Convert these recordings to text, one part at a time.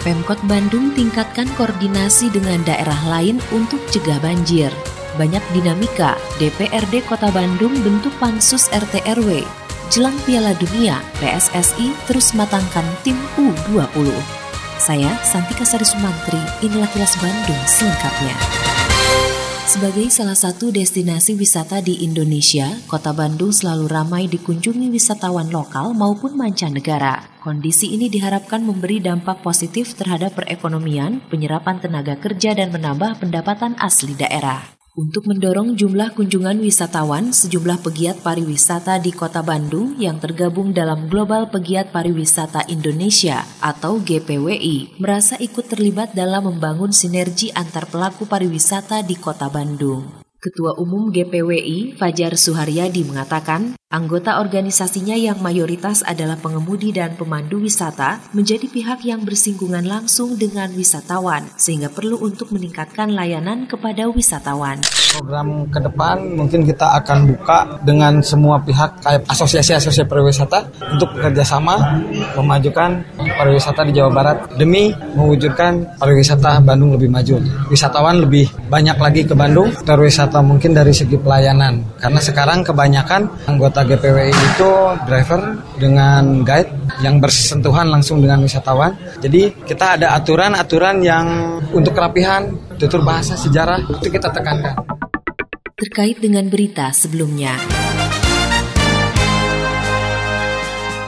Pemkot Bandung tingkatkan koordinasi dengan daerah lain untuk cegah banjir. Banyak dinamika, DPRD Kota Bandung bentuk pansus RT RW. Jelang Piala Dunia, PSSI terus matangkan tim U20. Saya Santika Sari Sumantri, inilah kilas Bandung selengkapnya. Sebagai salah satu destinasi wisata di Indonesia, Kota Bandung selalu ramai dikunjungi wisatawan lokal maupun mancanegara. Kondisi ini diharapkan memberi dampak positif terhadap perekonomian, penyerapan tenaga kerja, dan menambah pendapatan asli daerah. Untuk mendorong jumlah kunjungan wisatawan, sejumlah pegiat pariwisata di Kota Bandung yang tergabung dalam Global Pegiat Pariwisata Indonesia atau GPWI merasa ikut terlibat dalam membangun sinergi antar pelaku pariwisata di Kota Bandung. Ketua Umum GPWI Fajar Suharyadi mengatakan, anggota organisasinya yang mayoritas adalah pengemudi dan pemandu wisata menjadi pihak yang bersinggungan langsung dengan wisatawan sehingga perlu untuk meningkatkan layanan kepada wisatawan. Program ke depan mungkin kita akan buka dengan semua pihak kayak asosiasi-asosiasi pariwisata untuk bekerjasama memajukan pariwisata di Jawa Barat demi mewujudkan pariwisata Bandung lebih maju. Wisatawan lebih banyak lagi ke Bandung, pariwisata mungkin dari segi pelayanan. Karena sekarang kebanyakan anggota GPWI itu driver dengan guide yang bersentuhan langsung dengan wisatawan. Jadi kita ada aturan-aturan yang untuk kerapihan, tutur bahasa, sejarah, itu kita tekankan terkait dengan berita sebelumnya.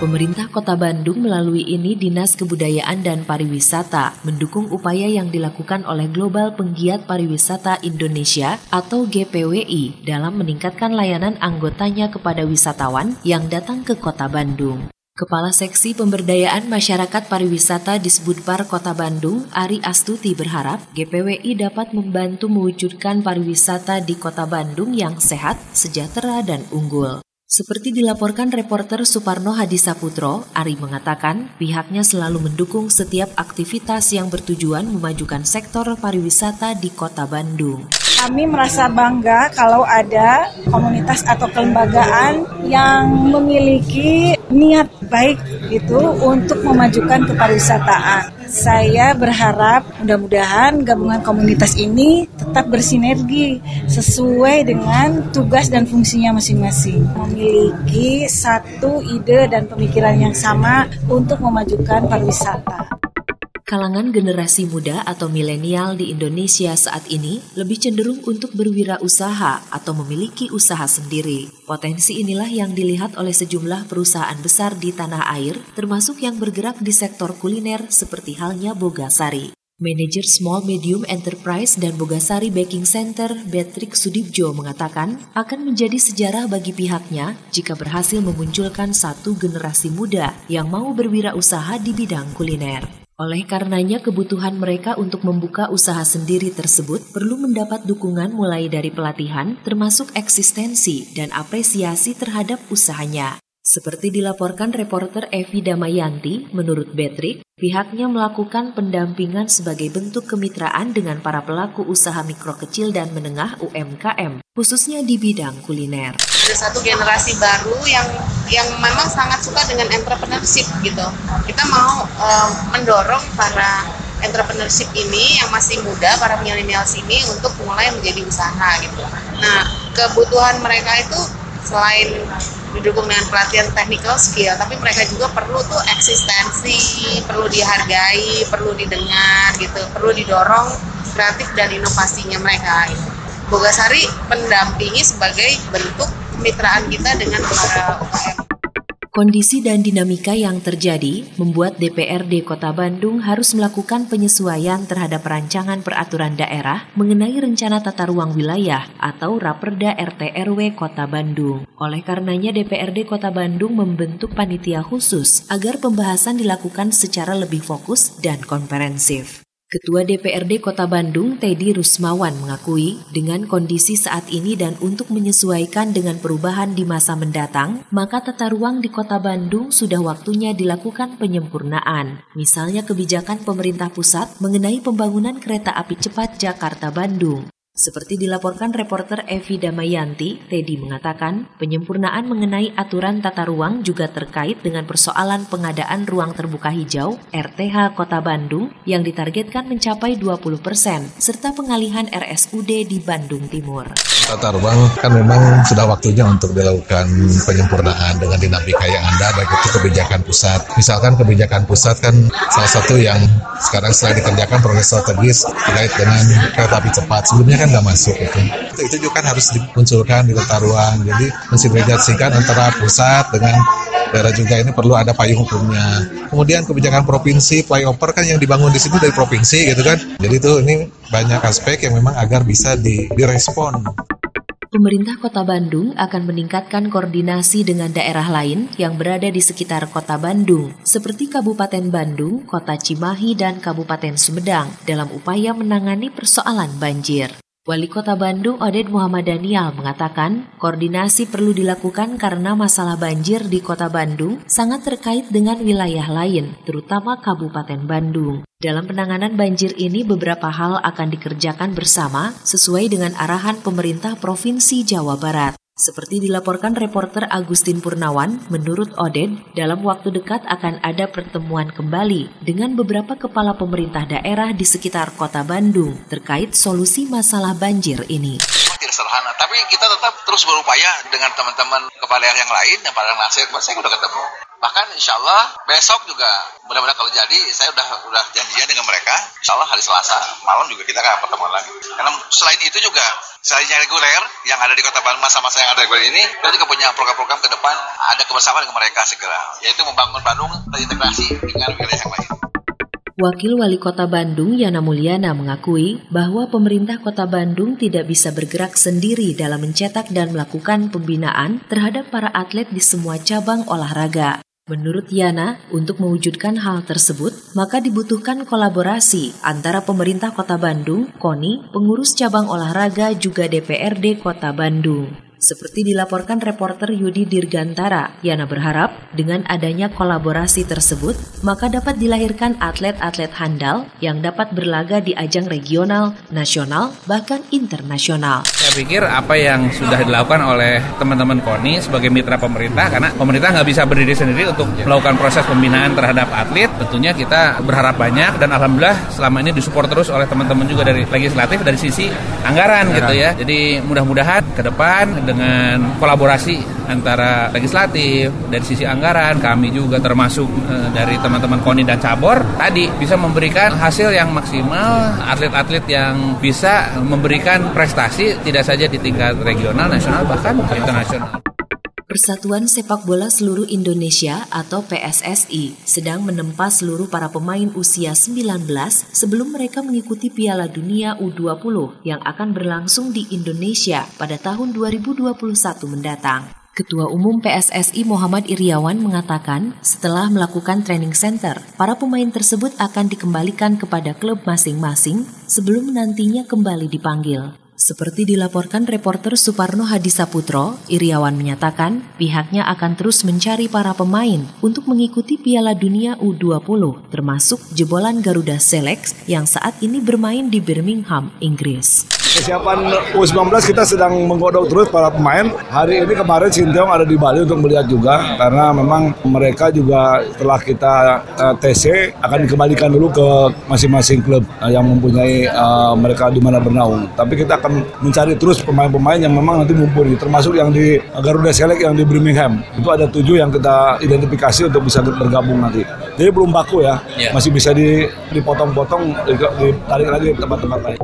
Pemerintah Kota Bandung melalui ini Dinas Kebudayaan dan Pariwisata mendukung upaya yang dilakukan oleh Global Penggiat Pariwisata Indonesia atau GPWI dalam meningkatkan layanan anggotanya kepada wisatawan yang datang ke Kota Bandung. Kepala Seksi Pemberdayaan Masyarakat Pariwisata di Sebudpar Kota Bandung, Ari Astuti berharap GPWI dapat membantu mewujudkan pariwisata di Kota Bandung yang sehat, sejahtera, dan unggul. Seperti dilaporkan reporter Suparno Hadisaputro, Ari mengatakan pihaknya selalu mendukung setiap aktivitas yang bertujuan memajukan sektor pariwisata di Kota Bandung. Kami merasa bangga kalau ada komunitas atau kelembagaan yang memiliki niat baik itu untuk memajukan kepariwisataan. Saya berharap mudah-mudahan gabungan komunitas ini tetap bersinergi sesuai dengan tugas dan fungsinya masing-masing. Memiliki satu ide dan pemikiran yang sama untuk memajukan pariwisata. Kalangan generasi muda atau milenial di Indonesia saat ini lebih cenderung untuk berwirausaha atau memiliki usaha sendiri. Potensi inilah yang dilihat oleh sejumlah perusahaan besar di tanah air, termasuk yang bergerak di sektor kuliner seperti halnya Bogasari. Manajer Small Medium Enterprise dan Bogasari Baking Center, Patrick Sudibjo mengatakan akan menjadi sejarah bagi pihaknya jika berhasil memunculkan satu generasi muda yang mau berwirausaha di bidang kuliner. Oleh karenanya, kebutuhan mereka untuk membuka usaha sendiri tersebut perlu mendapat dukungan mulai dari pelatihan, termasuk eksistensi dan apresiasi terhadap usahanya. Seperti dilaporkan reporter Evi Damayanti, menurut Betrik, pihaknya melakukan pendampingan sebagai bentuk kemitraan dengan para pelaku usaha mikro kecil dan menengah UMKM, khususnya di bidang kuliner. Ada satu generasi baru yang yang memang sangat suka dengan entrepreneurship gitu. Kita mau um, mendorong para entrepreneurship ini yang masih muda, para milenial sini untuk mulai menjadi usaha gitu. Nah, kebutuhan mereka itu selain didukung dengan pelatihan technical skill, tapi mereka juga perlu tuh eksistensi, perlu dihargai, perlu didengar gitu, perlu didorong kreatif dan inovasinya mereka. Gitu. Bogasari mendampingi sebagai bentuk kemitraan kita dengan para UKM. Kondisi dan dinamika yang terjadi membuat DPRD Kota Bandung harus melakukan penyesuaian terhadap rancangan peraturan daerah mengenai rencana tata ruang wilayah atau Raperda RT RW Kota Bandung. Oleh karenanya DPRD Kota Bandung membentuk panitia khusus agar pembahasan dilakukan secara lebih fokus dan komprehensif. Ketua DPRD Kota Bandung, Teddy Rusmawan, mengakui dengan kondisi saat ini dan untuk menyesuaikan dengan perubahan di masa mendatang, maka tata ruang di Kota Bandung sudah waktunya dilakukan penyempurnaan. Misalnya kebijakan pemerintah pusat mengenai pembangunan kereta api cepat Jakarta-Bandung. Seperti dilaporkan reporter Evi Damayanti, Teddy mengatakan penyempurnaan mengenai aturan tata ruang juga terkait dengan persoalan pengadaan ruang terbuka hijau RTH Kota Bandung yang ditargetkan mencapai 20 persen, serta pengalihan RSUD di Bandung Timur. Tata ruang kan memang sudah waktunya untuk dilakukan penyempurnaan dengan dinamika yang ada, baik itu kebijakan pusat. Misalkan kebijakan pusat kan salah satu yang sekarang sedang dikerjakan proyek strategis terkait dengan kereta api cepat. Sebelumnya kan nggak masuk itu. itu. Itu juga kan harus dimunculkan di tata ruang. Jadi mensinergiasikan antara pusat dengan daerah juga ini perlu ada payung hukumnya. Kemudian kebijakan provinsi flyover kan yang dibangun di sini dari provinsi gitu kan. Jadi itu ini banyak aspek yang memang agar bisa di, direspon. Pemerintah Kota Bandung akan meningkatkan koordinasi dengan daerah lain yang berada di sekitar Kota Bandung, seperti Kabupaten Bandung, Kota Cimahi, dan Kabupaten Sumedang, dalam upaya menangani persoalan banjir. Wali Kota Bandung Oded Muhammad Daniel mengatakan koordinasi perlu dilakukan karena masalah banjir di Kota Bandung sangat terkait dengan wilayah lain, terutama Kabupaten Bandung. Dalam penanganan banjir ini beberapa hal akan dikerjakan bersama sesuai dengan arahan pemerintah Provinsi Jawa Barat. Seperti dilaporkan reporter Agustin Purnawan, menurut Oded, dalam waktu dekat akan ada pertemuan kembali dengan beberapa kepala pemerintah daerah di sekitar kota Bandung terkait solusi masalah banjir ini tidak sederhana. Tapi kita tetap terus berupaya dengan teman-teman kepala yang lain, yang pada nasir, saya sudah ketemu. Bahkan insya Allah besok juga mudah-mudahan kalau jadi saya udah udah janjian dengan mereka. Insya Allah hari Selasa malam juga kita akan pertemuan lagi. Karena selain itu juga selain yang reguler yang ada di kota Bandung masa-masa yang ada reguler ini, kita juga punya program-program ke depan ada kebersamaan dengan mereka segera, yaitu membangun Bandung terintegrasi dengan wilayah yang lain. Wakil Wali Kota Bandung Yana Mulyana mengakui bahwa pemerintah Kota Bandung tidak bisa bergerak sendiri dalam mencetak dan melakukan pembinaan terhadap para atlet di semua cabang olahraga. Menurut Yana, untuk mewujudkan hal tersebut, maka dibutuhkan kolaborasi antara pemerintah Kota Bandung, KONI, pengurus cabang olahraga juga DPRD Kota Bandung. Seperti dilaporkan reporter Yudi Dirgantara, Yana berharap dengan adanya kolaborasi tersebut, maka dapat dilahirkan atlet-atlet handal yang dapat berlaga di ajang regional, nasional, bahkan internasional. Saya pikir apa yang sudah dilakukan oleh teman-teman KONI sebagai mitra pemerintah, karena pemerintah nggak bisa berdiri sendiri untuk melakukan proses pembinaan terhadap atlet, tentunya kita berharap banyak dan alhamdulillah selama ini disupport terus oleh teman-teman juga dari legislatif dari sisi anggaran gitu ya. Jadi mudah-mudahan ke depan dengan kolaborasi antara legislatif dari sisi anggaran kami juga termasuk e, dari teman-teman KONI dan cabur tadi bisa memberikan hasil yang maksimal atlet-atlet yang bisa memberikan prestasi tidak saja di tingkat regional, nasional bahkan internasional. Persatuan Sepak Bola Seluruh Indonesia atau PSSI sedang menempa seluruh para pemain usia 19 sebelum mereka mengikuti Piala Dunia U20 yang akan berlangsung di Indonesia pada tahun 2021 mendatang. Ketua Umum PSSI Muhammad Iriawan mengatakan setelah melakukan training center, para pemain tersebut akan dikembalikan kepada klub masing-masing sebelum nantinya kembali dipanggil. Seperti dilaporkan reporter Suparno Hadisaputro, Iriawan menyatakan pihaknya akan terus mencari para pemain untuk mengikuti Piala Dunia U20, termasuk jebolan Garuda Select yang saat ini bermain di Birmingham, Inggris. Kesiapan U19 kita sedang menggodok terus para pemain. Hari ini kemarin Sinteyong ada di Bali untuk melihat juga karena memang mereka juga setelah kita uh, eh, TC akan dikembalikan dulu ke masing-masing klub uh, yang mempunyai uh, mereka di mana bernaung. Tapi kita akan mencari terus pemain-pemain yang memang nanti mumpuni termasuk yang di Garuda Select yang di Birmingham. Itu ada tujuh yang kita identifikasi untuk bisa bergabung nanti. Jadi belum baku ya, yeah. masih bisa dipotong-potong, ditarik lagi ke tempat-tempat lain.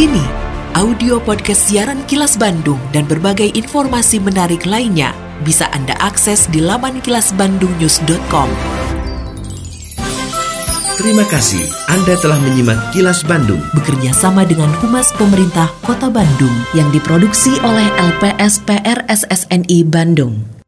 Kini, audio podcast siaran Kilas Bandung dan berbagai informasi menarik lainnya bisa Anda akses di laman kilasbandungnews.com. Terima kasih Anda telah menyimak Kilas Bandung bekerja sama dengan Humas Pemerintah Kota Bandung yang diproduksi oleh LPSPR SSNI Bandung.